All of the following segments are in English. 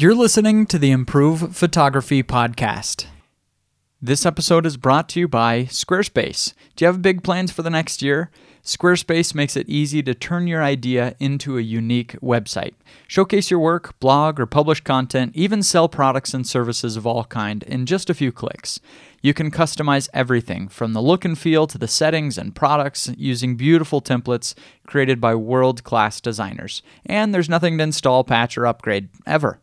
You're listening to the Improve Photography Podcast. This episode is brought to you by Squarespace. Do you have big plans for the next year? Squarespace makes it easy to turn your idea into a unique website. Showcase your work, blog, or publish content, even sell products and services of all kind in just a few clicks. You can customize everything from the look and feel to the settings and products using beautiful templates created by world class designers. And there's nothing to install, patch, or upgrade ever.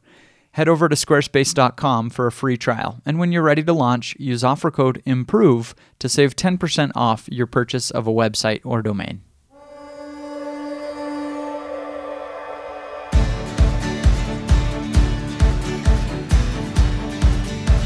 Head over to squarespace.com for a free trial, and when you're ready to launch, use offer code IMPROVE to save 10% off your purchase of a website or domain.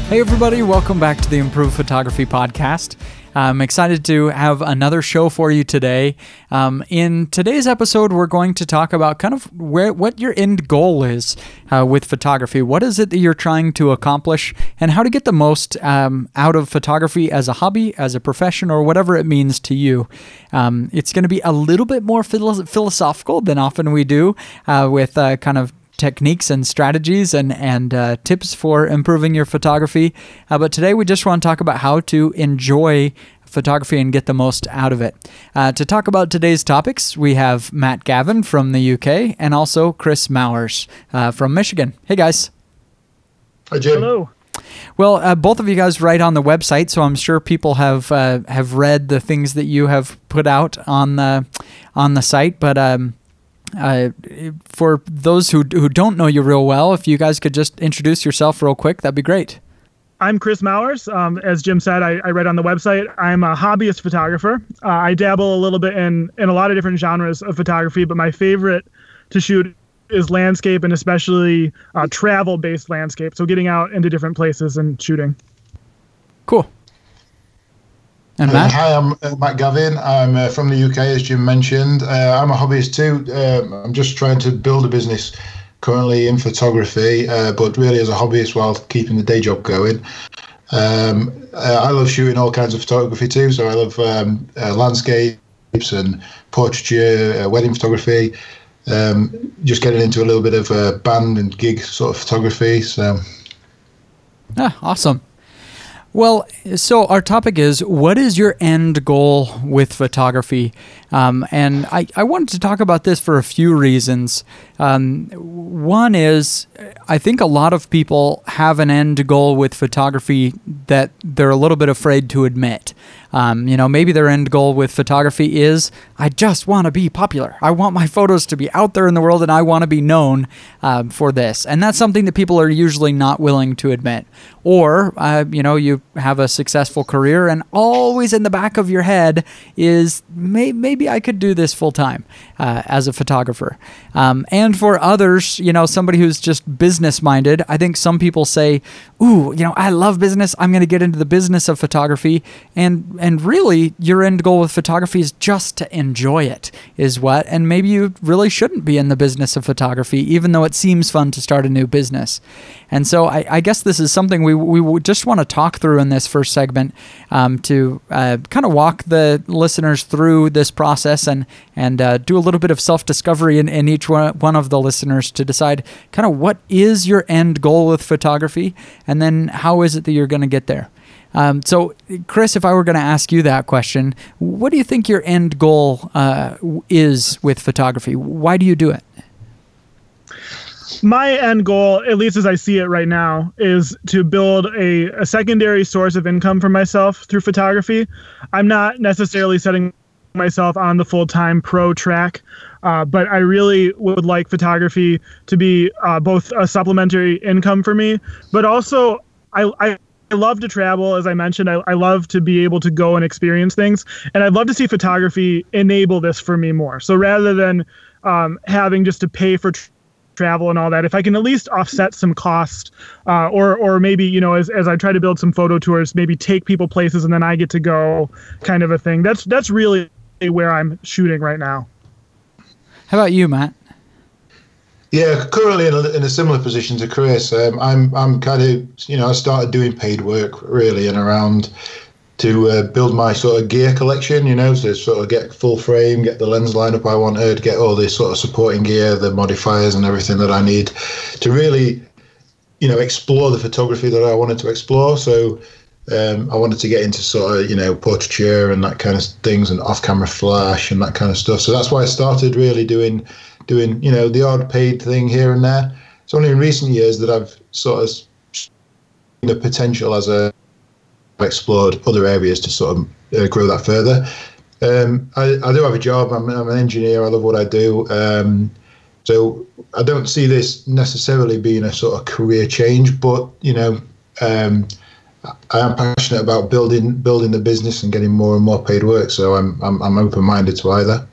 Hey, everybody, welcome back to the Improve Photography Podcast. I'm excited to have another show for you today. Um, in today's episode, we're going to talk about kind of where what your end goal is uh, with photography. What is it that you're trying to accomplish, and how to get the most um, out of photography as a hobby, as a profession, or whatever it means to you. Um, it's going to be a little bit more philosophical than often we do uh, with uh, kind of techniques and strategies and and uh, tips for improving your photography. Uh, but today we just want to talk about how to enjoy photography and get the most out of it. Uh, to talk about today's topics, we have Matt Gavin from the UK and also Chris Mowers uh, from Michigan. Hey guys. Hi Jim. Hello. Well, uh, both of you guys write on the website, so I'm sure people have uh, have read the things that you have put out on the on the site. But um, uh, for those who who don't know you real well, if you guys could just introduce yourself real quick, that'd be great. I'm Chris Mowers. Um, as Jim said, I, I, read on the website. I'm a hobbyist photographer. Uh, I dabble a little bit in in a lot of different genres of photography, but my favorite to shoot is landscape and especially uh, travel-based landscape. So getting out into different places and shooting. Cool. And uh, hi, I'm uh, Matt Gavin. I'm uh, from the UK, as Jim mentioned. Uh, I'm a hobbyist too. Um, I'm just trying to build a business currently in photography, uh, but really as a hobbyist while keeping the day job going. Um, uh, I love shooting all kinds of photography too. So I love um, landscapes and portraiture, wedding photography. Um, just getting into a little bit of band and gig sort of photography. So, ah, awesome. Well, so our topic is what is your end goal with photography? Um, and I, I wanted to talk about this for a few reasons. Um, one is I think a lot of people have an end goal with photography that they're a little bit afraid to admit. Um, you know, maybe their end goal with photography is I just want to be popular. I want my photos to be out there in the world and I want to be known um, for this. And that's something that people are usually not willing to admit. Or, uh, you know, you have a successful career and always in the back of your head is may- maybe I could do this full time uh, as a photographer. Um, and for others, you know, somebody who's just business minded, I think some people say, Ooh, you know, I love business. I'm going to get into the business of photography. And and really your end goal with photography is just to enjoy it is what and maybe you really shouldn't be in the business of photography even though it seems fun to start a new business and so i, I guess this is something we, we just want to talk through in this first segment um, to uh, kind of walk the listeners through this process and and uh, do a little bit of self-discovery in, in each one, one of the listeners to decide kind of what is your end goal with photography and then how is it that you're going to get there um, so, Chris, if I were going to ask you that question, what do you think your end goal uh, is with photography? Why do you do it? My end goal, at least as I see it right now, is to build a, a secondary source of income for myself through photography. I'm not necessarily setting myself on the full time pro track. Uh, but I really would like photography to be uh, both a supplementary income for me, but also I, I I love to travel, as I mentioned. I, I love to be able to go and experience things, and I'd love to see photography enable this for me more. So rather than um, having just to pay for tr- travel and all that, if I can at least offset some cost, uh, or or maybe you know, as as I try to build some photo tours, maybe take people places and then I get to go, kind of a thing. That's that's really where I'm shooting right now. How about you, Matt? Yeah, currently in a, in a similar position to Chris. Um, I'm I'm kind of you know I started doing paid work really and around to uh, build my sort of gear collection. You know, to sort of get full frame, get the lens lineup I wanted, get all this sort of supporting gear, the modifiers and everything that I need to really you know, explore the photography that I wanted to explore. So um, I wanted to get into sort of, you know, portraiture and that kind of things and off-camera flash and that kind of stuff. So that's why I started really doing, doing, you know, the odd paid thing here and there. It's only in recent years that I've sort of the potential as a explored other areas to sort of uh, grow that further. Um, I, I, do have a job. I'm, I'm, an engineer. I love what I do. Um, so I don't see this necessarily being a sort of career change, but you know, um, I am passionate about building building the business and getting more and more paid work. So I'm I'm, I'm open minded to either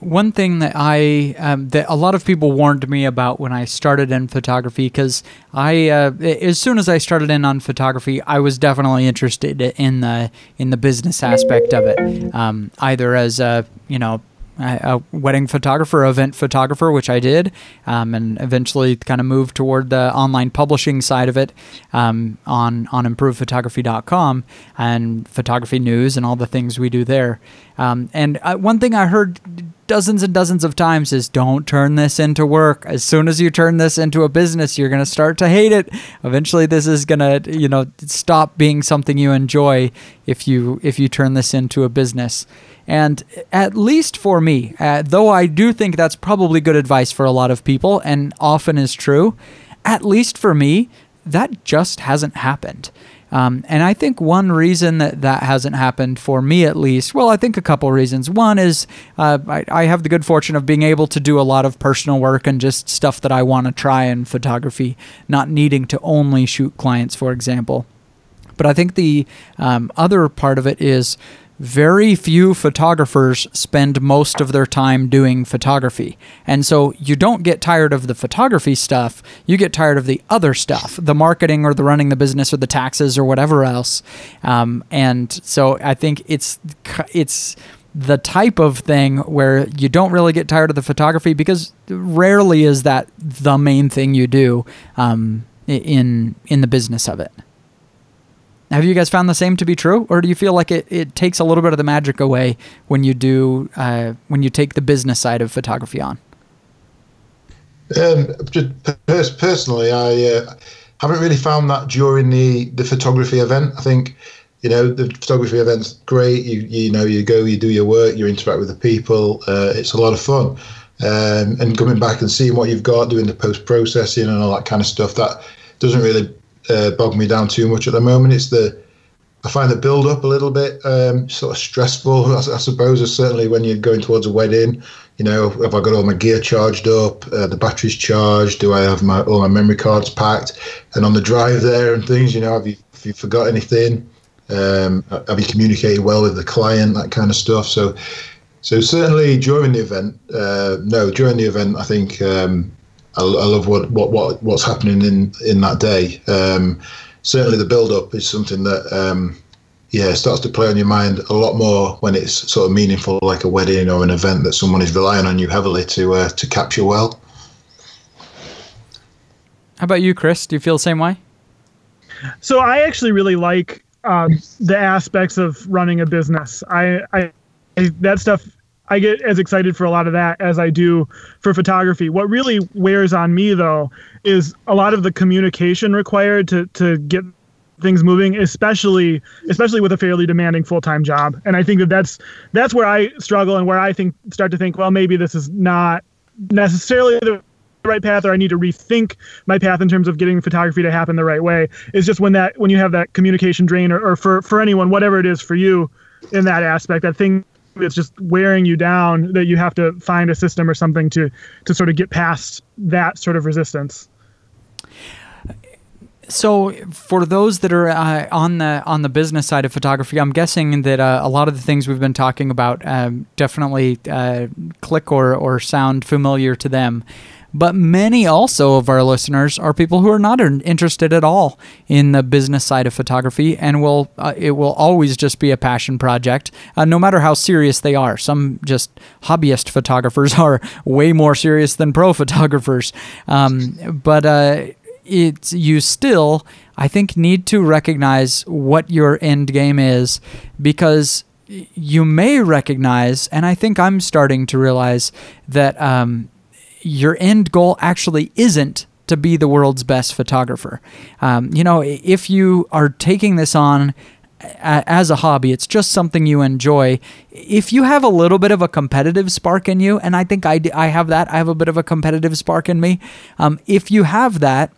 one thing that I um, that a lot of people warned me about when I started in photography because I uh, as soon as I started in on photography I was definitely interested in the in the business aspect of it um, either as a you know a wedding photographer, event photographer, which I did, um, and eventually kind of moved toward the online publishing side of it um, on on improvephotography.com and photography news and all the things we do there. Um, and uh, one thing I heard dozens and dozens of times is don't turn this into work. As soon as you turn this into a business, you're going to start to hate it. Eventually this is going to, you know, stop being something you enjoy if you if you turn this into a business. And at least for me, uh, though I do think that's probably good advice for a lot of people and often is true, at least for me, that just hasn't happened. Um, and I think one reason that that hasn't happened for me, at least, well, I think a couple reasons. One is uh, I, I, have the good fortune of being able to do a lot of personal work and just stuff that I want to try in photography, not needing to only shoot clients, for example. But I think the um, other part of it is very few photographers spend most of their time doing photography. And so you don't get tired of the photography stuff, you get tired of the other stuff, the marketing or the running the business or the taxes or whatever else. Um, and so I think it's it's the type of thing where you don't really get tired of the photography because rarely is that the main thing you do um, in in the business of it. Have you guys found the same to be true, or do you feel like it, it takes a little bit of the magic away when you do uh, when you take the business side of photography on? Um, just personally, I uh, haven't really found that during the the photography event. I think you know the photography event's great. You you know you go, you do your work, you interact with the people. Uh, it's a lot of fun. Um, and coming back and seeing what you've got, doing the post processing and all that kind of stuff, that doesn't really uh, bog me down too much at the moment. It's the I find the build up a little bit um, sort of stressful. I, I suppose, certainly when you're going towards a wedding. You know, have I got all my gear charged up? Uh, the batteries charged? Do I have my all my memory cards packed? And on the drive there and things, you know, have you, have you forgot anything? Um, have you communicated well with the client? That kind of stuff. So, so certainly during the event, uh, no, during the event, I think um, I, I love what, what, what what's happening in in that day. Um, certainly, the build up is something that um, yeah starts to play on your mind a lot more when it's sort of meaningful, like a wedding or an event that someone is relying on you heavily to uh, to capture well. How about you, Chris? Do you feel the same way? So I actually really like um, the aspects of running a business. I, I, I that stuff I get as excited for a lot of that as I do for photography. What really wears on me though is a lot of the communication required to to get things moving especially especially with a fairly demanding full-time job and i think that that's that's where i struggle and where i think start to think well maybe this is not necessarily the right path or i need to rethink my path in terms of getting photography to happen the right way is just when that when you have that communication drain or, or for for anyone whatever it is for you in that aspect that thing it's just wearing you down that you have to find a system or something to to sort of get past that sort of resistance so for those that are uh, on the on the business side of photography, I'm guessing that uh, a lot of the things we've been talking about um, definitely uh, click or or sound familiar to them. But many also of our listeners are people who are not interested at all in the business side of photography, and will uh, it will always just be a passion project, uh, no matter how serious they are. Some just hobbyist photographers are way more serious than pro photographers, um, but uh, it's you still I think need to recognize what your end game is because you may recognize, and I think I'm starting to realize that um, your end goal actually isn't to be the world's best photographer. Um, you know, if you are taking this on as a hobby, it's just something you enjoy. If you have a little bit of a competitive spark in you, and I think I, I have that, I have a bit of a competitive spark in me. Um, if you have that,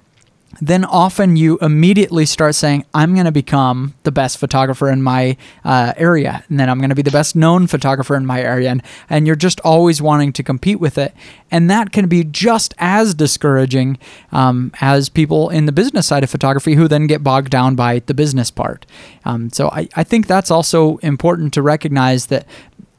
then often you immediately start saying, I'm going to become the best photographer in my uh, area. And then I'm going to be the best known photographer in my area. And, and you're just always wanting to compete with it. And that can be just as discouraging um, as people in the business side of photography who then get bogged down by the business part. Um, so I, I think that's also important to recognize that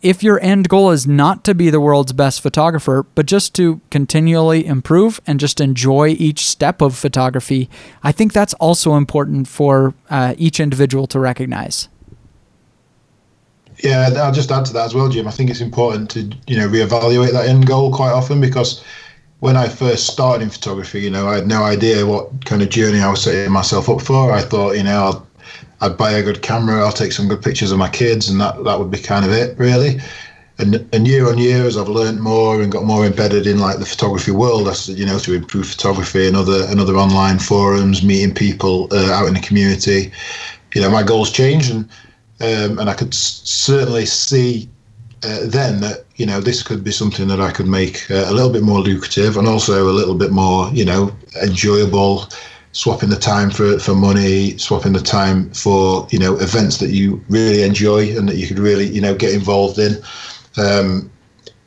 if your end goal is not to be the world's best photographer, but just to continually improve and just enjoy each step of photography, I think that's also important for uh, each individual to recognize. Yeah, I'll just add to that as well, Jim. I think it's important to you know reevaluate that end goal quite often because when I first started in photography, you know, I had no idea what kind of journey I was setting myself up for. I thought, you know, I'll I'd buy a good camera, I'll take some good pictures of my kids, and that, that would be kind of it, really. And, and year on year, as I've learned more and got more embedded in like the photography world, that's you know to improve photography and other and other online forums, meeting people uh, out in the community. You know, my goals changed, and um, and I could s- certainly see uh, then that you know this could be something that I could make uh, a little bit more lucrative and also a little bit more you know enjoyable swapping the time for, for money, swapping the time for you know events that you really enjoy and that you could really you know get involved in. Um,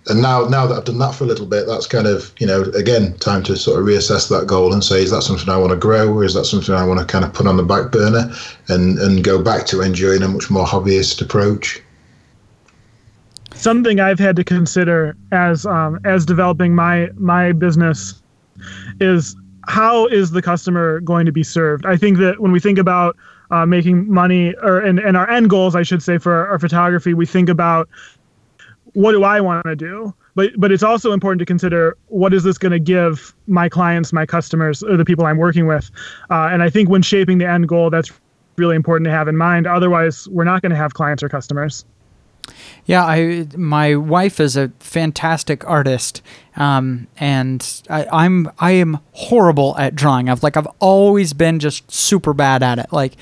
and now now that I've done that for a little bit, that's kind of you know again time to sort of reassess that goal and say is that something I want to grow or is that something I want to kind of put on the back burner and and go back to enjoying a much more hobbyist approach. Something I've had to consider as um, as developing my my business is how is the customer going to be served? I think that when we think about uh, making money, or and, and our end goals, I should say, for our, photography, we think about what do I want to do, but but it's also important to consider what is this going to give my clients, my customers, or the people I'm working with. Uh, and I think when shaping the end goal, that's really important to have in mind. Otherwise, we're not going to have clients or customers. Yeah, I my wife is a fantastic artist, um, and I, I'm I am horrible at drawing. I've like I've always been just super bad at it. Like,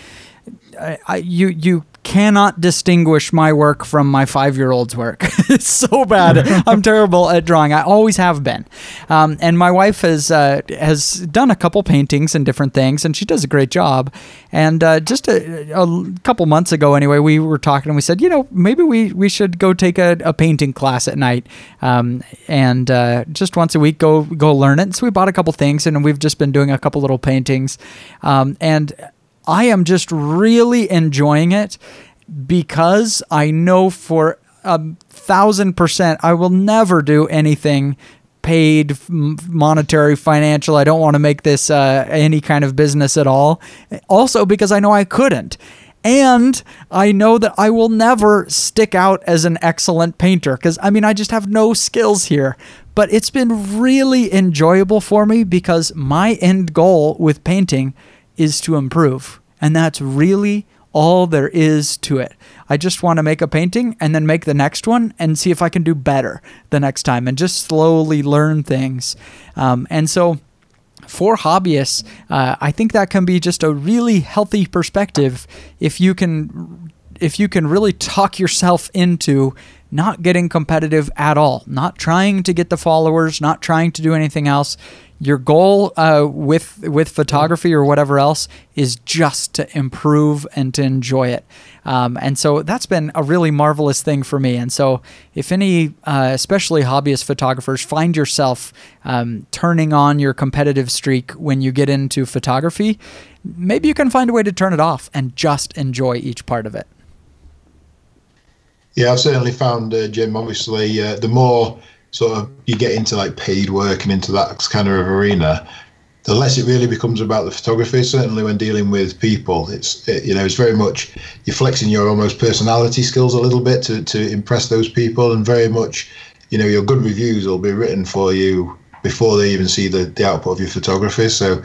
I, I you you cannot distinguish my work from my five year old's work. it's so bad. I'm terrible at drawing. I always have been. Um, and my wife has uh, has done a couple paintings and different things, and she does a great job. And uh, just a, a, couple months ago, anyway, we were talking and we said, you know, maybe we, we should go take a, a painting class at night um, and uh, just once a week go go learn it. So we bought a couple things, and we've just been doing a couple little paintings. Um, and I am just really enjoying it because I know for a thousand percent I will never do anything paid monetary financial. I don't want to make this uh, any kind of business at all. Also because i know i couldn't. And i know that i will never stick out as an excellent painter because i mean i just have no skills here. But it's been really enjoyable for me because my end goal with painting is to improve and that's really all there is to it. I just want to make a painting and then make the next one and see if I can do better the next time and just slowly learn things. Um, and so, for hobbyists, uh, I think that can be just a really healthy perspective if you can if you can really talk yourself into not getting competitive at all, not trying to get the followers, not trying to do anything else your goal uh, with with photography or whatever else is just to improve and to enjoy it. Um, and so that's been a really marvelous thing for me. And so, if any, uh, especially hobbyist photographers, find yourself um, turning on your competitive streak when you get into photography, maybe you can find a way to turn it off and just enjoy each part of it. Yeah, I've certainly found, uh, Jim, obviously, uh, the more sort of you get into like paid work and into that kind of arena, the less it really becomes about the photography. Certainly, when dealing with people, it's it, you know it's very much you're flexing your almost personality skills a little bit to to impress those people, and very much you know your good reviews will be written for you before they even see the the output of your photography. So.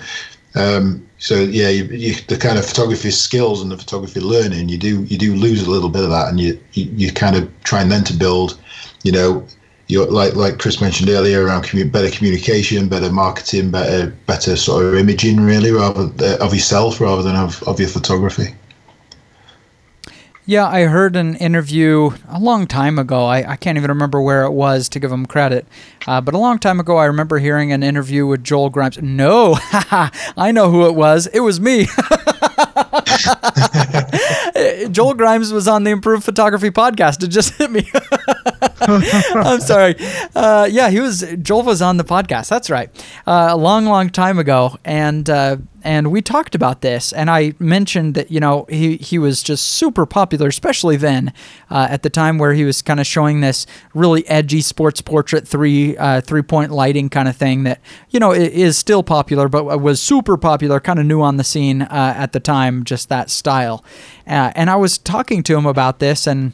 Um, so yeah, you, you, the kind of photography skills and the photography learning, you do you do lose a little bit of that, and you you, you kind of trying then to build, you know, like like Chris mentioned earlier around better communication, better marketing, better better sort of imaging, really, rather uh, of yourself rather than of, of your photography. Yeah, I heard an interview a long time ago. I, I can't even remember where it was to give him credit. Uh, but a long time ago, I remember hearing an interview with Joel Grimes. No, I know who it was. It was me. Joel Grimes was on the Improve Photography podcast. It just hit me. I'm sorry. Uh, yeah, he was. Joel was on the podcast. That's right. Uh, a long, long time ago, and uh, and we talked about this, and I mentioned that you know he he was just super popular, especially then uh, at the time where he was kind of showing this really edgy sports portrait three uh, three point lighting kind of thing that you know is still popular, but was super popular, kind of new on the scene uh, at the time, just that style. Uh, and I was talking to him about this, and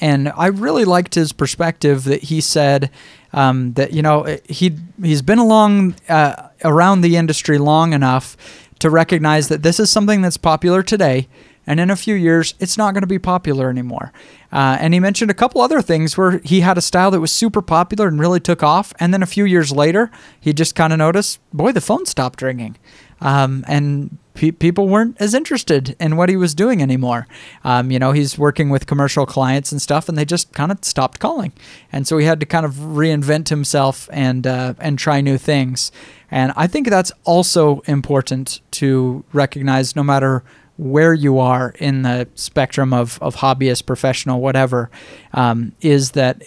and I really liked his perspective that he said um, that you know he he's been along uh, around the industry long enough to recognize that this is something that's popular today, and in a few years it's not going to be popular anymore. Uh, and he mentioned a couple other things where he had a style that was super popular and really took off, and then a few years later he just kind of noticed, boy, the phone stopped ringing. Um, and pe- people weren't as interested in what he was doing anymore. Um, you know, he's working with commercial clients and stuff, and they just kind of stopped calling. And so he had to kind of reinvent himself and uh, and try new things. And I think that's also important to recognize, no matter where you are in the spectrum of, of hobbyist, professional, whatever, um, is that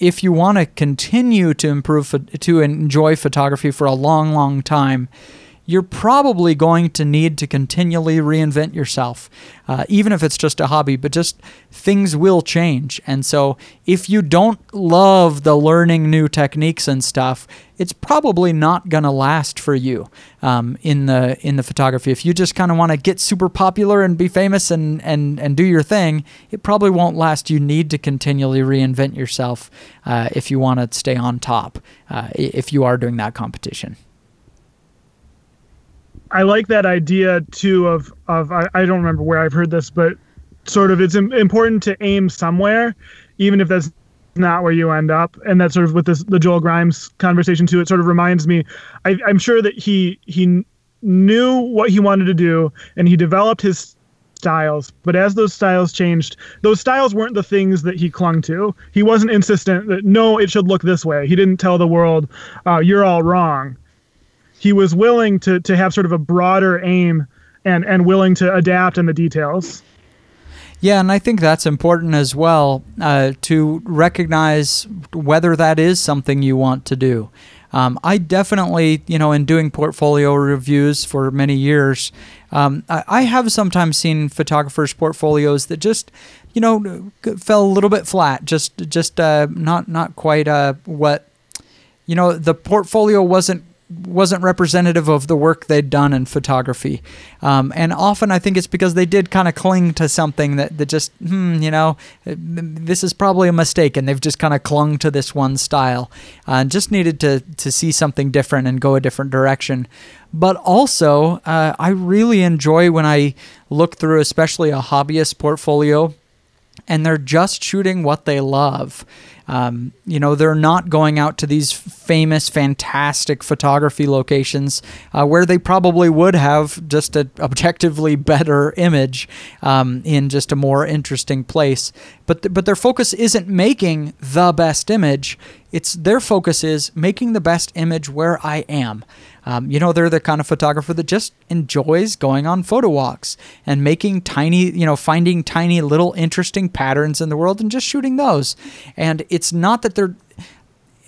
if you want to continue to improve, to enjoy photography for a long, long time, you're probably going to need to continually reinvent yourself, uh, even if it's just a hobby, but just things will change. And so, if you don't love the learning new techniques and stuff, it's probably not going to last for you um, in the in the photography. If you just kind of want to get super popular and be famous and, and, and do your thing, it probably won't last. You need to continually reinvent yourself uh, if you want to stay on top, uh, if you are doing that competition. I like that idea too of of I, I don't remember where I've heard this, but sort of it's important to aim somewhere, even if that's not where you end up. And that sort of with this the Joel Grimes conversation too. It sort of reminds me. I, I'm sure that he he knew what he wanted to do and he developed his styles but as those styles changed those styles weren't the things that he clung to he wasn't insistent that no it should look this way he didn't tell the world uh, you're all wrong he was willing to to have sort of a broader aim and and willing to adapt in the details. Yeah, and I think that's important as well uh, to recognize whether that is something you want to do. Um, I definitely, you know, in doing portfolio reviews for many years, um, I, I, have sometimes seen photographers' portfolios that just, you know, fell a little bit flat, just just uh, not not quite uh, what, you know, the portfolio wasn't wasn't representative of the work they'd done in photography. Um, and often I think it's because they did kind of cling to something that, that just, hmm, you know, this is probably a mistake. And they've just kind of clung to this one style uh, and just needed to, to see something different and go a different direction. But also, uh, I really enjoy when I look through, especially a hobbyist portfolio, and they're just shooting what they love. Um, you know, they're not going out to these famous, fantastic photography locations uh, where they probably would have just an objectively better image um, in just a more interesting place. But th- but their focus isn't making the best image. It's their focus is making the best image where I am. Um, you know, they're the kind of photographer that just enjoys going on photo walks and making tiny, you know, finding tiny little interesting patterns in the world and just shooting those. And it's not that they're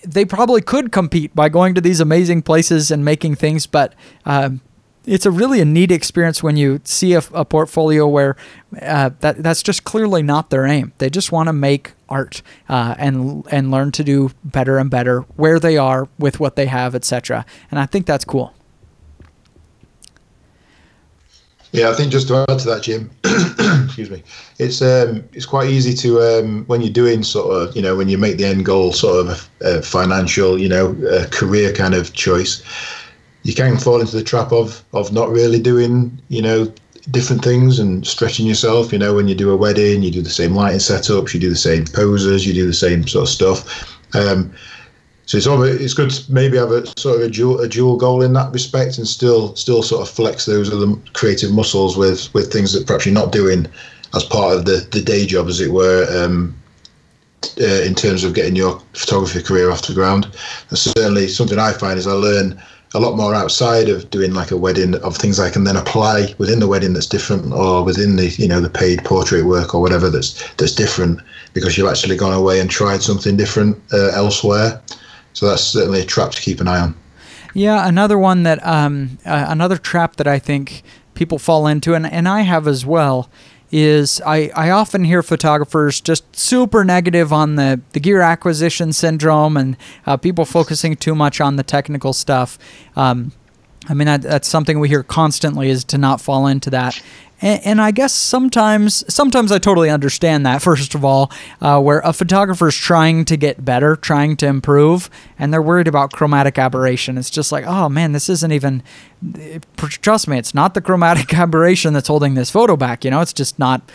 they probably could compete by going to these amazing places and making things, but um, it's a really a neat experience when you see a, a portfolio where uh, that that's just clearly not their aim. They just want to make art uh, and and learn to do better and better where they are with what they have, etc. And I think that's cool. Yeah, I think just to add to that, Jim. excuse me. It's um, it's quite easy to um, when you're doing sort of you know when you make the end goal sort of a, a financial you know career kind of choice you can fall into the trap of of not really doing you know different things and stretching yourself. You know, when you do a wedding, you do the same lighting setups, you do the same poses, you do the same sort of stuff. Um, so it's almost, it's good to maybe have a sort of a dual a dual goal in that respect, and still still sort of flex those other creative muscles with with things that perhaps you're not doing as part of the the day job, as it were. Um, uh, in terms of getting your photography career off the ground, certainly something I find is I learn a lot more outside of doing like a wedding of things I can then apply within the wedding that's different or within the you know the paid portrait work or whatever that's that's different because you've actually gone away and tried something different uh, elsewhere. So that's certainly a trap to keep an eye on. Yeah another one that um, uh, another trap that I think people fall into and, and I have as well is I, I often hear photographers just super negative on the, the gear acquisition syndrome and uh, people focusing too much on the technical stuff. Um, I mean, that, that's something we hear constantly is to not fall into that. And, and I guess sometimes, sometimes I totally understand that. First of all, uh, where a photographer is trying to get better, trying to improve, and they're worried about chromatic aberration. It's just like, oh man, this isn't even. Trust me, it's not the chromatic aberration that's holding this photo back. You know, it's just not,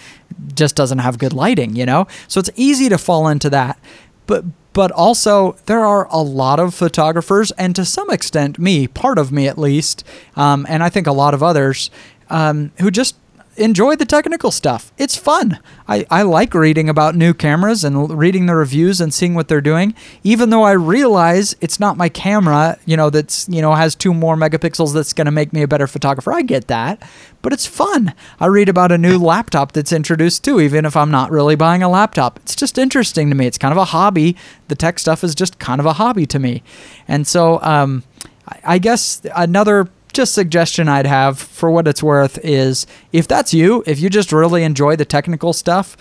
just doesn't have good lighting. You know, so it's easy to fall into that. But but also there are a lot of photographers, and to some extent, me, part of me at least, um, and I think a lot of others, um, who just enjoy the technical stuff. It's fun. I, I like reading about new cameras and reading the reviews and seeing what they're doing, even though I realize it's not my camera, you know, that's, you know, has two more megapixels that's going to make me a better photographer. I get that, but it's fun. I read about a new laptop that's introduced too, even if I'm not really buying a laptop. It's just interesting to me. It's kind of a hobby. The tech stuff is just kind of a hobby to me. And so, um, I guess another just suggestion I'd have for what it's worth is if that's you, if you just really enjoy the technical stuff,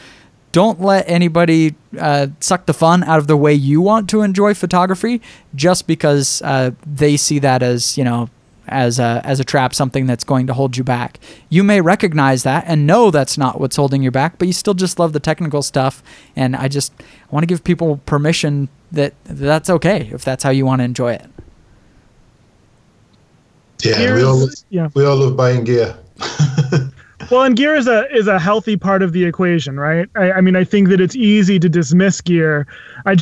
don't let anybody uh, suck the fun out of the way you want to enjoy photography just because uh, they see that as you know as a as a trap, something that's going to hold you back. You may recognize that and know that's not what's holding you back, but you still just love the technical stuff. And I just want to give people permission that that's okay if that's how you want to enjoy it. Yeah, we all, yeah. we all love buying gear. well, and gear is a is a healthy part of the equation, right? I, I mean, I think that it's easy to dismiss gear. I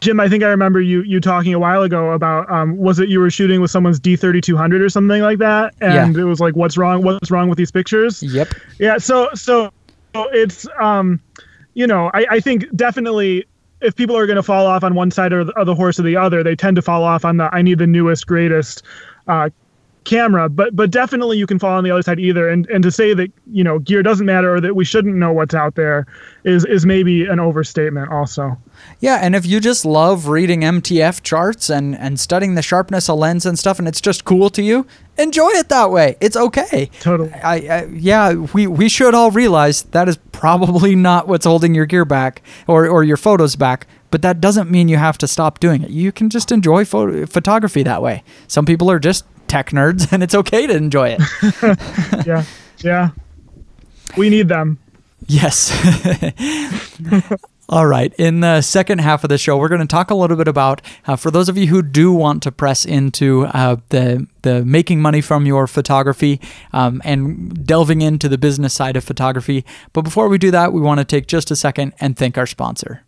Jim, I think I remember you you talking a while ago about um, was it you were shooting with someone's D thirty two hundred or something like that, and yeah. it was like, what's wrong? What's wrong with these pictures? Yep. Yeah. So so it's um, you know, I, I think definitely if people are going to fall off on one side or the, or the horse or the other, they tend to fall off on the I need the newest, greatest uh, camera but but definitely you can fall on the other side either. And and to say that you know gear doesn't matter or that we shouldn't know what's out there is is maybe an overstatement also. Yeah and if you just love reading mtf charts and and studying the sharpness of lens and stuff and it's just cool to you enjoy it that way. It's okay. Totally. I, I yeah we we should all realize that is probably not what's holding your gear back or or your photos back but that doesn't mean you have to stop doing it. You can just enjoy photo- photography that way. Some people are just tech nerds, and it's okay to enjoy it. yeah, yeah. We need them. Yes. All right. In the second half of the show, we're going to talk a little bit about uh, for those of you who do want to press into uh, the the making money from your photography um, and delving into the business side of photography. But before we do that, we want to take just a second and thank our sponsor.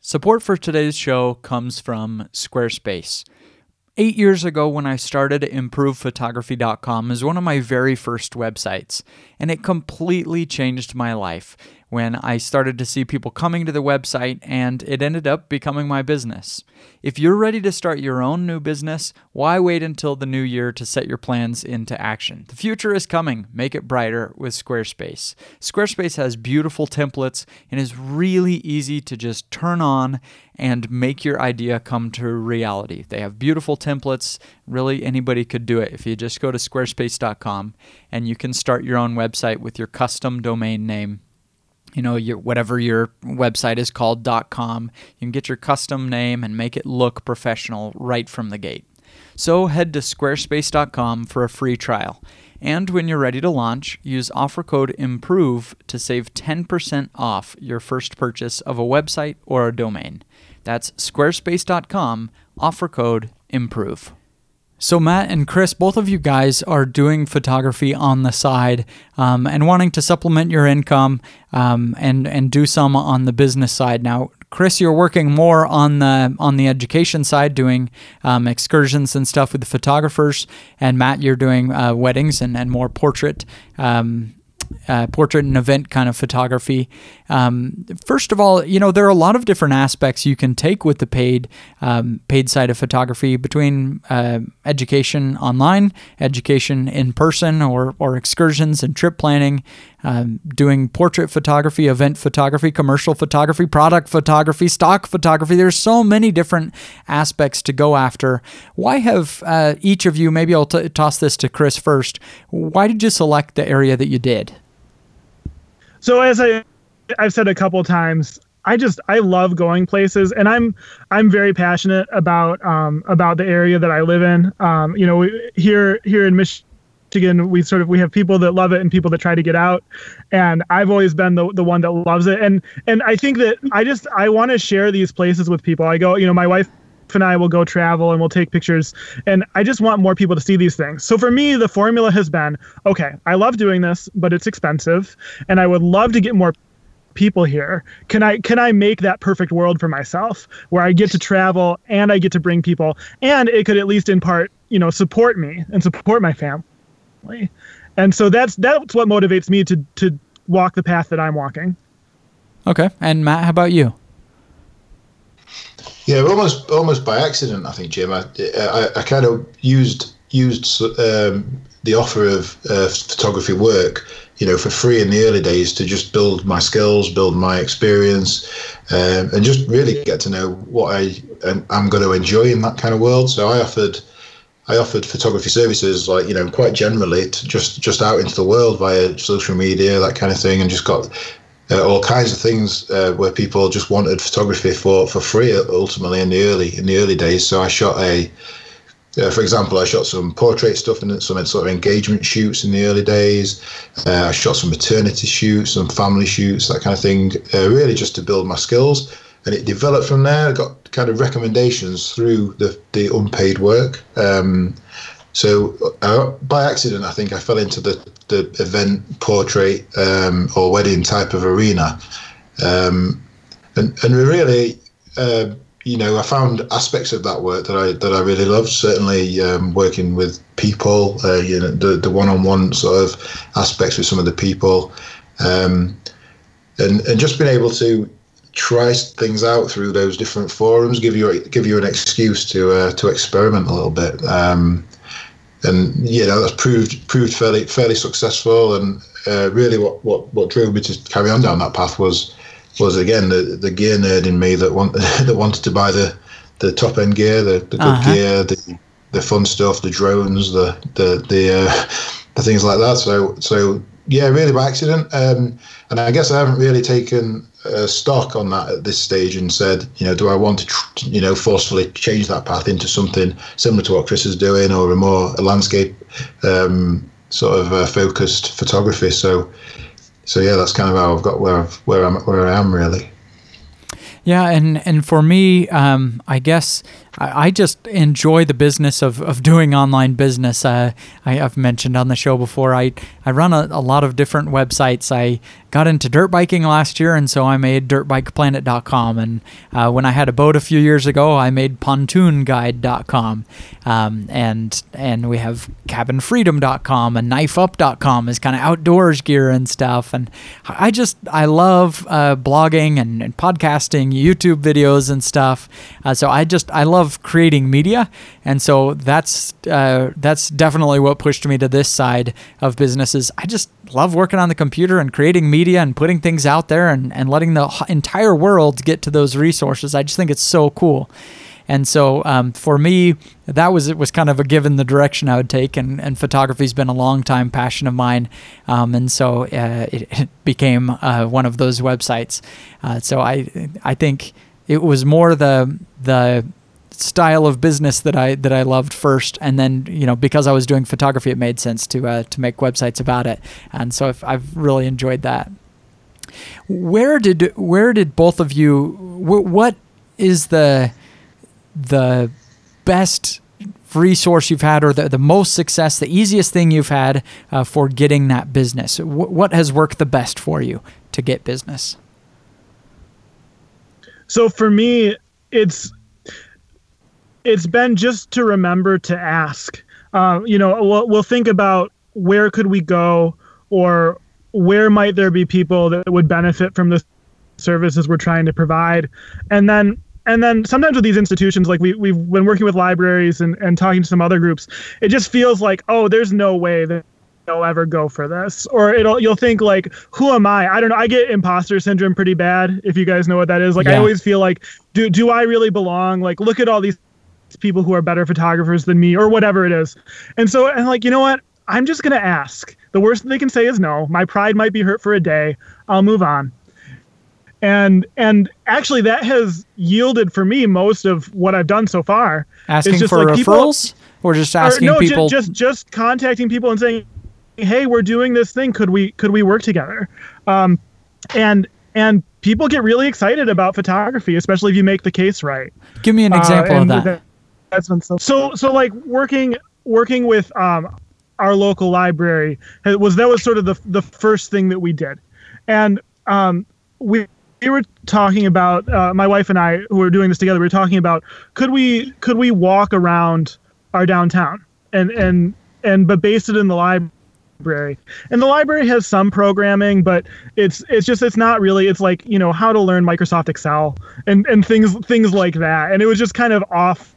Support for today's show comes from Squarespace. Eight years ago, when I started ImprovePhotography.com, is one of my very first websites, and it completely changed my life when I started to see people coming to the website and it ended up becoming my business. If you're ready to start your own new business, why wait until the new year to set your plans into action? The future is coming. Make it brighter with Squarespace. Squarespace has beautiful templates and is really easy to just turn on and make your idea come to reality. They have beautiful templates. Really, anybody could do it if you just go to squarespace.com and you can start your own website with your custom domain name you know your whatever your website is called .com. You can get your custom name and make it look professional right from the gate. So head to squarespace.com for a free trial. And when you're ready to launch, use offer code IMPROVE to save 10% off your first purchase of a website or a domain. That's squarespace.com, offer code IMPROVE. So, Matt and Chris, both of you guys are doing photography on the side um, and wanting to supplement your income um, and, and do some on the business side. Now, Chris, you're working more on the on the education side, doing um, excursions and stuff with the photographers, and Matt, you're doing uh, weddings and, and more portrait um, uh, portrait and event kind of photography. Um, first of all, you know there are a lot of different aspects you can take with the paid um, paid side of photography between uh, education online, education in person, or or excursions and trip planning, um, doing portrait photography, event photography, commercial photography, product photography, stock photography. There's so many different aspects to go after. Why have uh, each of you? Maybe I'll t- toss this to Chris first. Why did you select the area that you did? So as I I've said a couple times, I just I love going places, and I'm I'm very passionate about um, about the area that I live in. Um, you know, here here in Michigan, we sort of we have people that love it and people that try to get out, and I've always been the the one that loves it. And and I think that I just I want to share these places with people. I go, you know, my wife and I will go travel and we'll take pictures. And I just want more people to see these things. So for me, the formula has been okay, I love doing this, but it's expensive. And I would love to get more people here can i can i make that perfect world for myself where i get to travel and i get to bring people and it could at least in part you know support me and support my family and so that's that's what motivates me to to walk the path that i'm walking okay and matt how about you yeah, almost almost by accident, I think, Jim. I, I, I kind of used used um, the offer of uh, photography work, you know, for free in the early days to just build my skills, build my experience, um, and just really get to know what I am going to enjoy in that kind of world. So I offered. I offered photography services, like you know, quite generally, just just out into the world via social media, that kind of thing, and just got uh, all kinds of things uh, where people just wanted photography for, for free ultimately in the early in the early days. So I shot a, uh, for example, I shot some portrait stuff and some sort of engagement shoots in the early days. Uh, I shot some maternity shoots, some family shoots, that kind of thing, uh, really just to build my skills. And it developed from there. I got kind of recommendations through the the unpaid work. Um, so uh, by accident, I think I fell into the, the event, portrait, um, or wedding type of arena, um, and and really, uh, you know, I found aspects of that work that I that I really loved. Certainly, um, working with people, uh, you know, the the one-on-one sort of aspects with some of the people, um, and and just being able to try things out through those different forums, give you give you an excuse to uh, to experiment a little bit. Um, and you know that's proved proved fairly fairly successful. And uh, really, what, what what drove me to carry on down that path was was again the the gear nerd in me that want that wanted to buy the the top end gear, the, the good uh-huh. gear, the the fun stuff, the drones, the the the uh, the things like that. So so yeah, really by accident. Um, and I guess I haven't really taken uh, stock on that at this stage and said, you know, do I want to, tr- you know, forcefully change that path into something similar to what Chris is doing, or a more a landscape um, sort of uh, focused photography? So, so yeah, that's kind of how I've got where I've, where I'm where I am really. Yeah, and and for me, um, I guess I, I, just enjoy the business of, of doing online business. Uh, I, have mentioned on the show before. I I run a, a lot of different websites. I got into dirt biking last year, and so I made dirtbikeplanet.com. And uh, when I had a boat a few years ago, I made pontoonguide.com. Um, and and we have cabinfreedom.com and knifeup.com is kind of outdoors gear and stuff. And I just I love uh, blogging and, and, podcasting, YouTube videos and stuff. Uh, so I just I love creating media, and so that's uh, that's definitely what pushed me to this side of businesses. I just love working on the computer and creating media and putting things out there and, and letting the entire world get to those resources. I just think it's so cool. And so um, for me, that was it was kind of a given the direction I would take, and, and photography's been a long time passion of mine, um, and so uh, it, it, became uh, one of those websites. Uh, so I I think it was more the the style of business that I that I loved first, and then you know because I was doing photography, it made sense to uh, to make websites about it, and so I've, I've really enjoyed that. Where did where did both of you? what is the the best resource you've had, or the, the most success, the easiest thing you've had uh, for getting that business? what has worked the best for you to get business? so for me, it's it's been just to remember to ask. Uh, you know, we'll, we'll think about where could we go or where might there be people that would benefit from the services we're trying to provide. And then and then sometimes with these institutions like we, we've been working with libraries and, and talking to some other groups it just feels like oh there's no way that they'll ever go for this. Or it'll you'll think like who am i? I don't know. I get imposter syndrome pretty bad if you guys know what that is. Like yeah. i always feel like do do i really belong? Like look at all these people who are better photographers than me or whatever it is and so and like you know what i'm just gonna ask the worst they can say is no my pride might be hurt for a day i'll move on and and actually that has yielded for me most of what I've done so far. Asking just for like referrals, people, or just asking or, no, people, just, just just contacting people and saying, "Hey, we're doing this thing. Could we could we work together?" Um, and and people get really excited about photography, especially if you make the case right. Give me an uh, example uh, of that. that. That's been so so so like working working with um, our local library was that was sort of the the first thing that we did, and um, we we were talking about uh, my wife and I, who were doing this together. We were talking about could we could we walk around our downtown and and and but base it in the library. And the library has some programming, but it's it's just it's not really. It's like you know how to learn Microsoft Excel and and things things like that. And it was just kind of off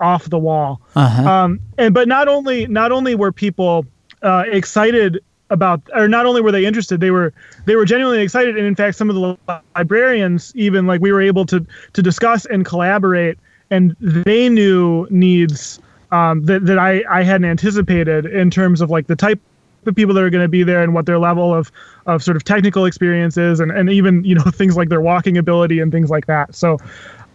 off the wall. Uh-huh. Um, and but not only not only were people uh, excited about or not only were they interested they were they were genuinely excited and in fact some of the librarians even like we were able to to discuss and collaborate and they knew needs um, that, that I, I hadn't anticipated in terms of like the type of people that are going to be there and what their level of, of sort of technical experience is and, and even you know things like their walking ability and things like that so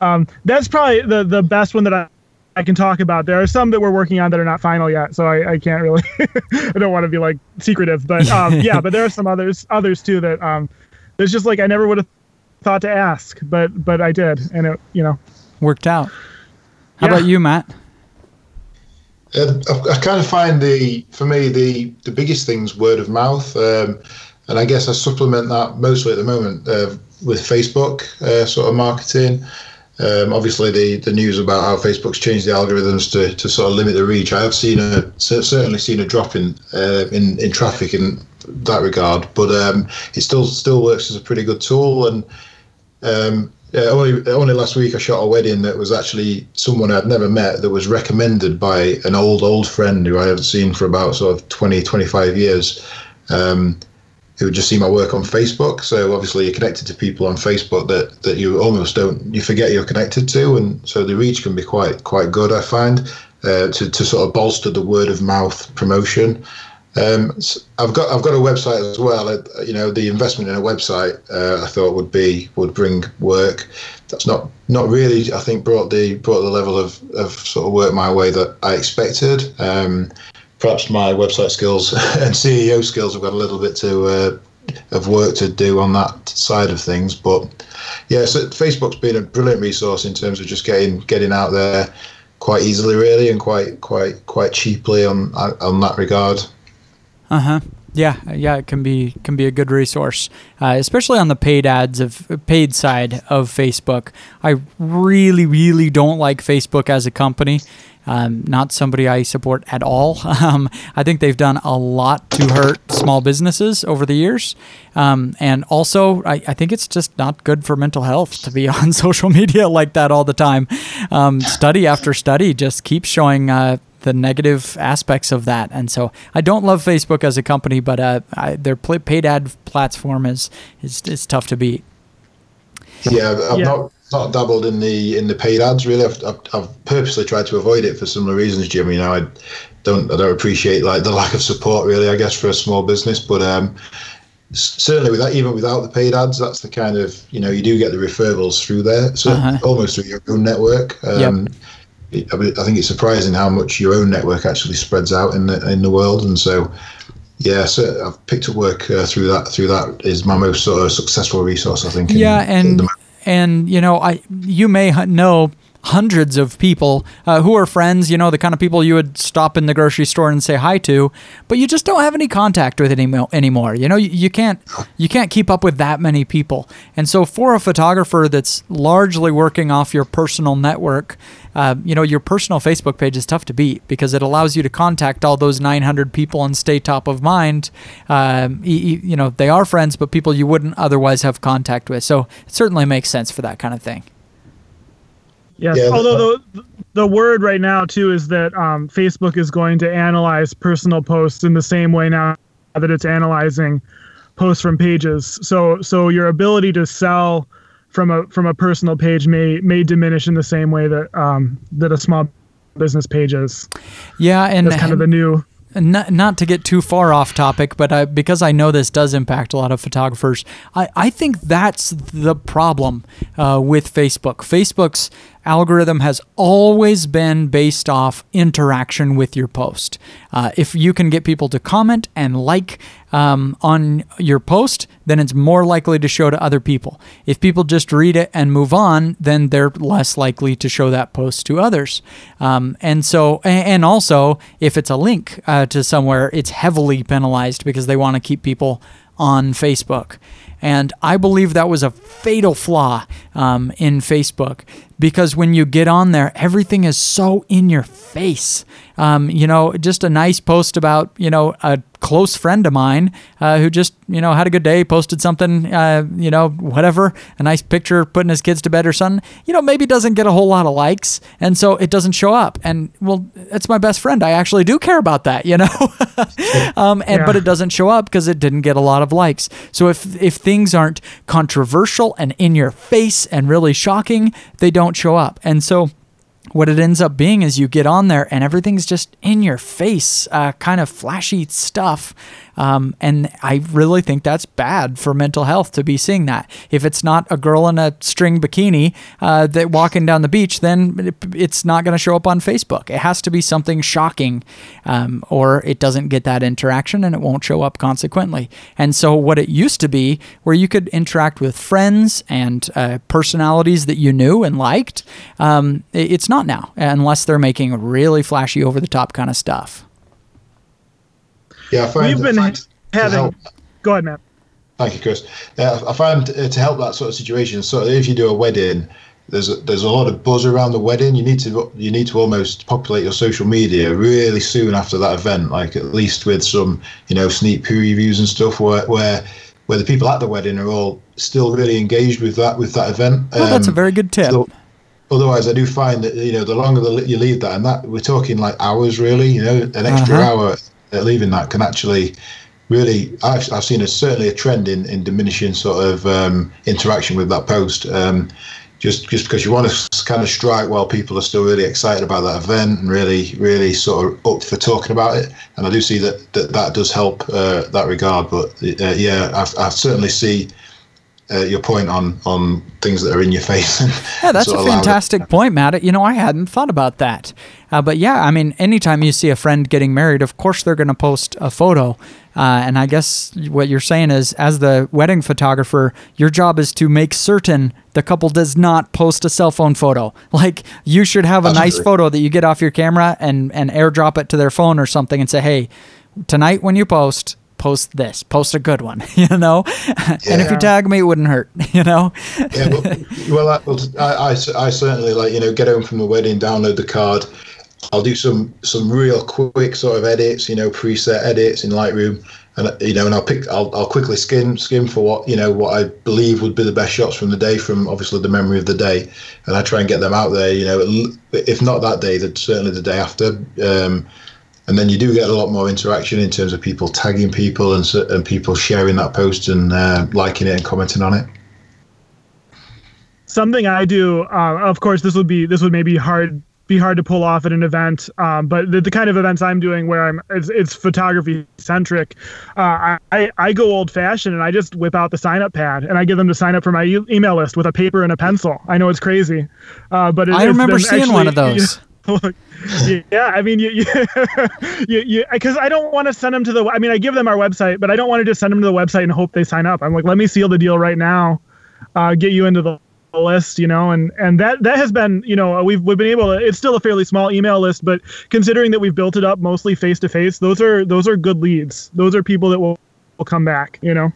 um, that's probably the the best one that I, I can talk about. There are some that we're working on that are not final yet, so I, I can't really. I don't want to be like secretive, but um, yeah, but there are some others others too that um, there's just like I never would have thought to ask, but but I did, and it you know worked out. How yeah. about you, Matt? Uh, I, I, kind of find the for me the the biggest things word of mouth, um, and I guess I supplement that mostly at the moment uh, with Facebook uh, sort of marketing. Um, obviously, the, the news about how Facebook's changed the algorithms to, to sort of limit the reach. I have seen a certainly seen a drop in uh, in in traffic in that regard, but um, it still still works as a pretty good tool. And um, yeah, only only last week I shot a wedding that was actually someone I'd never met that was recommended by an old old friend who I haven't seen for about sort of 20 25 years. Um, who just see my work on Facebook. So obviously you're connected to people on Facebook that, that you almost don't you forget you're connected to, and so the reach can be quite quite good. I find uh, to to sort of bolster the word of mouth promotion. Um, so I've got I've got a website as well. Uh, you know, the investment in a website uh, I thought would be would bring work. That's not not really I think brought the brought the level of, of sort of work my way that I expected. Um, perhaps my website skills and SEO skills have got a little bit to uh, of work to do on that side of things. But yeah, so Facebook's been a brilliant resource in terms of just getting getting out there quite easily, really, and quite quite quite cheaply on on that regard. Uh huh. Yeah, yeah, it can be can be a good resource, uh, especially on the paid ads of paid side of Facebook. I really, really don't like Facebook as a company. Um, not somebody I support at all. Um, I think they've done a lot to hurt small businesses over the years. Um, and also, I, I, think it's just not good for mental health to be on social media like that all the time. Um, study after study just keeps showing uh, the negative aspects of that. And so I don't love Facebook as a company, but uh, I, their paid ad platform is, is, is tough to beat. Yeah, I'm yeah. not not dabbled in the in the paid ads really. I've, I've, I've, purposely tried to avoid it for similar reasons, Jim. You know, I don't I don't appreciate like the lack of support really. I guess for a small business, but um, certainly without even without the paid ads, that's the kind of you know you do get the referrals through there, so uh-huh. almost through your own network. Um, yep. I, I think it's surprising how much your own network actually spreads out in the in the world, and so yeah, so I've picked up work uh, through that. Through that is my most sort of successful resource, I think. Yeah, in, and and you know, I you may know hundreds of people uh, who are friends, you know, the kind of people you would stop in the grocery store and say hi to, but you just don't have any contact with any anymore. You know, you, you can't you can't keep up with that many people. And so for a photographer that's largely working off your personal network, uh, you know, your personal Facebook page is tough to beat because it allows you to contact all those 900 people and stay top of mind. Um, you, you know, they are friends, but people you wouldn't otherwise have contact with. So it certainly makes sense for that kind of thing. Yes. Yeah, Although the, the word right now too is that um, Facebook is going to analyze personal posts in the same way now that it's analyzing posts from pages. So so your ability to sell from a from a personal page may may diminish in the same way that um, that a small business page is. Yeah, and that's kind of the new not, not to get too far off topic, but I, because I know this does impact a lot of photographers, I, I think that's the problem uh, with Facebook. Facebook's algorithm has always been based off interaction with your post. Uh, if you can get people to comment and like um, on your post, then it's more likely to show to other people. If people just read it and move on, then they're less likely to show that post to others. Um, and so, and also, if it's a link uh, to somewhere, it's heavily penalized because they want to keep people on Facebook. And I believe that was a fatal flaw um, in Facebook because when you get on there, everything is so in your face. Um, you know, just a nice post about, you know, a close friend of mine uh, who just you know had a good day, posted something, uh, you know, whatever, a nice picture putting his kids to bed or something. You know, maybe doesn't get a whole lot of likes, and so it doesn't show up. And well, it's my best friend. I actually do care about that, you know. um, and yeah. but it doesn't show up because it didn't get a lot of likes. So if if things aren't controversial and in your face and really shocking, they don't show up. And so what it ends up being is you get on there and everything's just in your face, uh, kind of flashy stuff. Um, and I really think that's bad for mental health to be seeing that. If it's not a girl in a string bikini uh, that walking down the beach, then it's not going to show up on Facebook. It has to be something shocking, um, or it doesn't get that interaction and it won't show up consequently. And so, what it used to be, where you could interact with friends and uh, personalities that you knew and liked, um, it's not now, unless they're making really flashy, over the top kind of stuff. Yeah, I find, we've been find having. Go ahead, Matt. Thank you, Chris. Yeah, I find uh, to help that sort of situation. So if you do a wedding, there's a, there's a lot of buzz around the wedding. You need to you need to almost populate your social media really soon after that event, like at least with some you know sneak previews and stuff where where where the people at the wedding are all still really engaged with that with that event. Well, um, that's a um, very good tip. So, otherwise, I do find that you know the longer the, you leave that, and that we're talking like hours really. You know, an extra uh-huh. hour leaving that can actually really I've, I've seen a certainly a trend in, in diminishing sort of um, interaction with that post. Um, just just because you want to kind of strike while people are still really excited about that event and really really sort of up for talking about it. And I do see that that, that does help uh, that regard but uh, yeah I've, I certainly see uh, your point on on things that are in your face. yeah, that's a fantastic point, Matt. You know, I hadn't thought about that. Uh, but yeah, I mean, anytime you see a friend getting married, of course they're going to post a photo. Uh, and I guess what you're saying is, as the wedding photographer, your job is to make certain the couple does not post a cell phone photo. Like you should have a Absolutely. nice photo that you get off your camera and and airdrop it to their phone or something, and say, hey, tonight when you post, post this, post a good one, you know. Yeah. and if you tag me, it wouldn't hurt, you know. yeah, well, well I, I, I, certainly like you know get home from the wedding, download the card. I'll do some some real quick sort of edits, you know, preset edits in Lightroom, and you know, and I'll pick, I'll, I'll quickly skim skim for what you know what I believe would be the best shots from the day, from obviously the memory of the day, and I try and get them out there. You know, if not that day, then certainly the day after. Um, and then you do get a lot more interaction in terms of people tagging people and and people sharing that post and uh, liking it and commenting on it. Something I do, uh, of course, this would be this would maybe hard be hard to pull off at an event, um, but the, the, kind of events I'm doing where I'm it's, it's photography centric. Uh, I I go old fashioned and I just whip out the sign up pad and I give them to sign up for my e- email list with a paper and a pencil. I know it's crazy, uh, but it, I remember seeing actually, one of those. yeah, I mean, you, you, you, because I don't want to send them to the. I mean, I give them our website, but I don't want to just send them to the website and hope they sign up. I'm like, let me seal the deal right now, uh, get you into the list you know and and that that has been you know we've we've been able to it's still a fairly small email list but considering that we've built it up mostly face to face those are those are good leads those are people that will will come back you know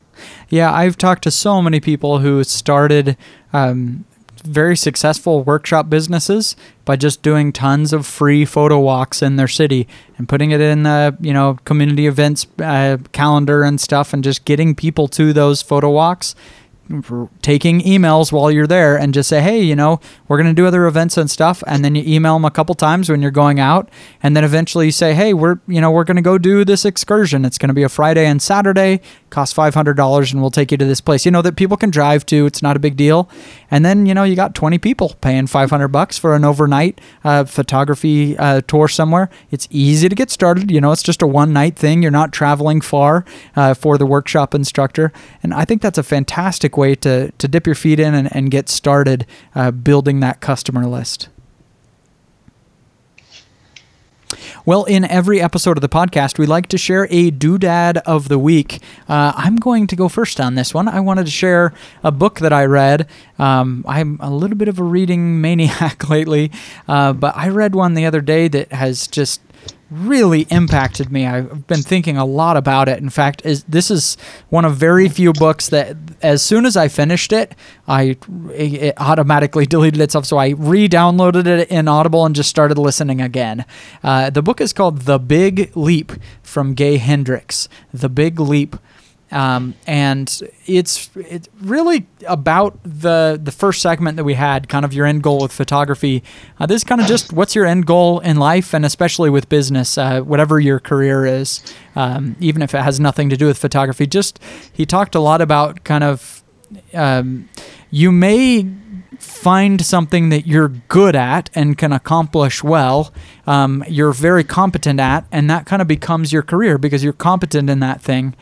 yeah i've talked to so many people who started um, very successful workshop businesses by just doing tons of free photo walks in their city and putting it in the you know community events uh, calendar and stuff and just getting people to those photo walks taking emails while you're there and just say, hey, you know, we're going to do other events and stuff. And then you email them a couple times when you're going out. And then eventually you say, hey, we're, you know, we're going to go do this excursion. It's going to be a Friday and Saturday, cost $500, and we'll take you to this place, you know, that people can drive to. It's not a big deal. And then, you know, you got 20 people paying 500 bucks for an overnight uh, photography uh, tour somewhere. It's easy to get started. You know, it's just a one night thing. You're not traveling far uh, for the workshop instructor. And I think that's a fantastic way to, to dip your feet in and, and get started uh, building that customer list. Well, in every episode of the podcast, we like to share a doodad of the week. Uh, I'm going to go first on this one. I wanted to share a book that I read. Um, I'm a little bit of a reading maniac lately, uh, but I read one the other day that has just really impacted me. I've been thinking a lot about it. In fact, is this is one of very few books that as soon as I finished it, I it automatically deleted itself. So I re-downloaded it in Audible and just started listening again. Uh, the book is called The Big Leap from Gay Hendricks. The Big Leap um, and it's it's really about the the first segment that we had, kind of your end goal with photography. Uh, this is kind of just what's your end goal in life, and especially with business, uh, whatever your career is, um, even if it has nothing to do with photography. Just he talked a lot about kind of um, you may find something that you're good at and can accomplish well, um, you're very competent at, and that kind of becomes your career because you're competent in that thing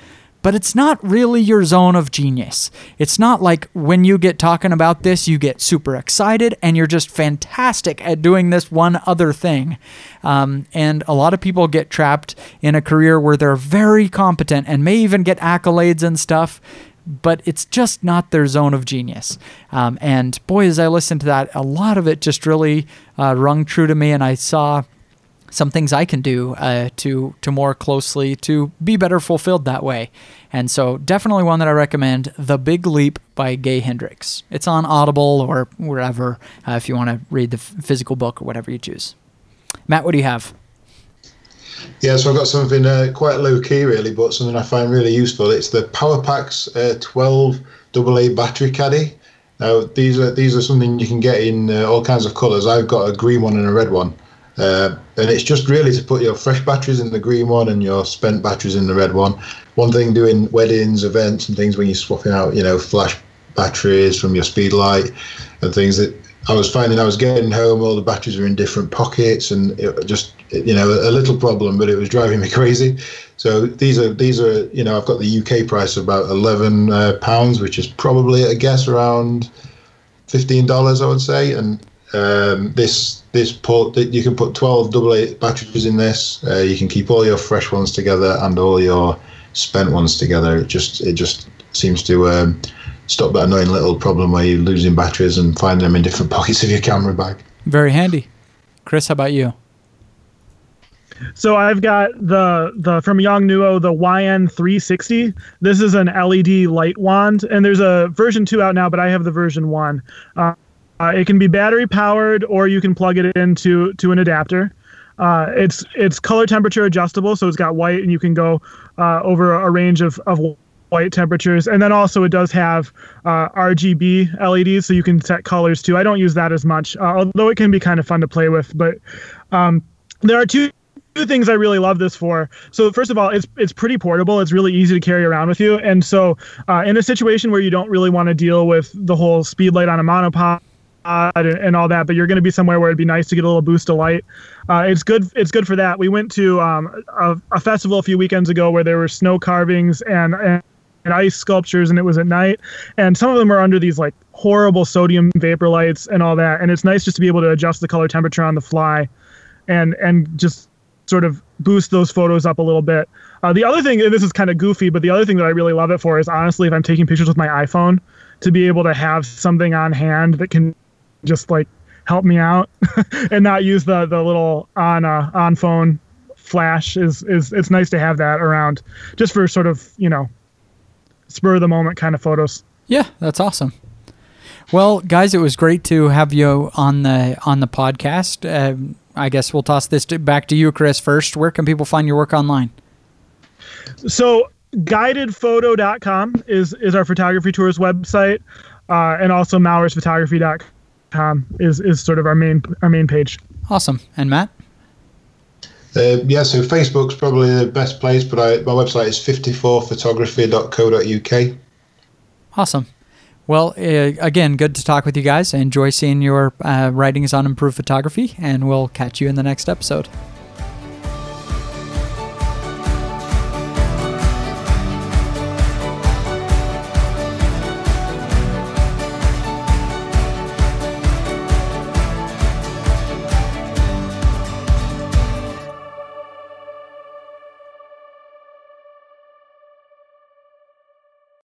but it's not really your zone of genius. It's not like when you get talking about this, you get super excited and you're just fantastic at doing this one other thing. Um, and a lot of people get trapped in a career where they're very competent and may even get accolades and stuff. But it's just not their zone of genius. Um, and boy, as I listened to that, a lot of it just really uh, rung true to me. And I saw some things I can do uh, to to more closely to be better fulfilled that way. And so definitely one that I recommend, The Big Leap by Gay Hendricks. It's on Audible or wherever uh, if you want to read the physical book or whatever you choose. Matt, what do you have? Yeah, so I've got something uh, quite low key, really, but something I find really useful. It's the PowerPax uh, 12 AA battery caddy. Now these are these are something you can get in uh, all kinds of colours. I've got a green one and a red one. Uh, and it's just really to put your fresh batteries in the green one and your spent batteries in the red one. One thing doing weddings, events, and things when you're swapping out, you know, flash batteries from your speed light and things that I was finding I was getting home, all the batteries were in different pockets, and it just you know a little problem, but it was driving me crazy. So these are these are you know I've got the UK price of about eleven uh, pounds, which is probably I guess around fifteen dollars I would say, and um, this this port that you can put 12 AA batteries in this. Uh, you can keep all your fresh ones together and all your spent ones together. It just it just seems to um, stop that annoying little problem where you're losing batteries and finding them in different pockets of your camera bag. Very handy. Chris, how about you? So I've got the the from Yongnuo the YN360. This is an LED light wand, and there's a version two out now, but I have the version one. Uh, uh, it can be battery powered, or you can plug it into to an adapter. Uh, it's it's color temperature adjustable, so it's got white, and you can go uh, over a range of, of white temperatures. And then also it does have uh, RGB LEDs, so you can set colors too. I don't use that as much, uh, although it can be kind of fun to play with. But um, there are two two things I really love this for. So first of all, it's it's pretty portable. It's really easy to carry around with you. And so uh, in a situation where you don't really want to deal with the whole speed light on a monopod and, and, all that, but you're going to be somewhere where it'd be nice to get a little boost of light. Uh, it's good. It's good for that. We went to um, a, a, festival a few weekends ago where there were snow carvings and, and and ice sculptures, and it was at night. And some of them are under these like horrible sodium vapor lights and all that. And it's nice just to be able to adjust the color temperature on the fly, and and just sort of boost those photos up a little bit. Uh, the other thing, and this is kind of goofy, but the other thing that I really love it for is honestly, if I'm taking pictures with my iPhone, to be able to have something on hand that can just like help me out and not use the the little on uh, on phone flash is is it's nice to have that around just for sort of you know spur of the moment kind of photos. Yeah, that's awesome. Well, guys, it was great to have you on the on the podcast. Uh, I guess we'll toss this back to you, Chris. First, where can people find your work online? So, guidedphoto.com is is our photography tours website, uh, and also mauersphotography.com is is sort of our main our main page. Awesome. And Matt. Uh, yeah, so Facebook's probably the best place, but I, my website is 54photography.co.uk. Awesome. Well, uh, again, good to talk with you guys. I enjoy seeing your uh, writings on Improve Photography, and we'll catch you in the next episode.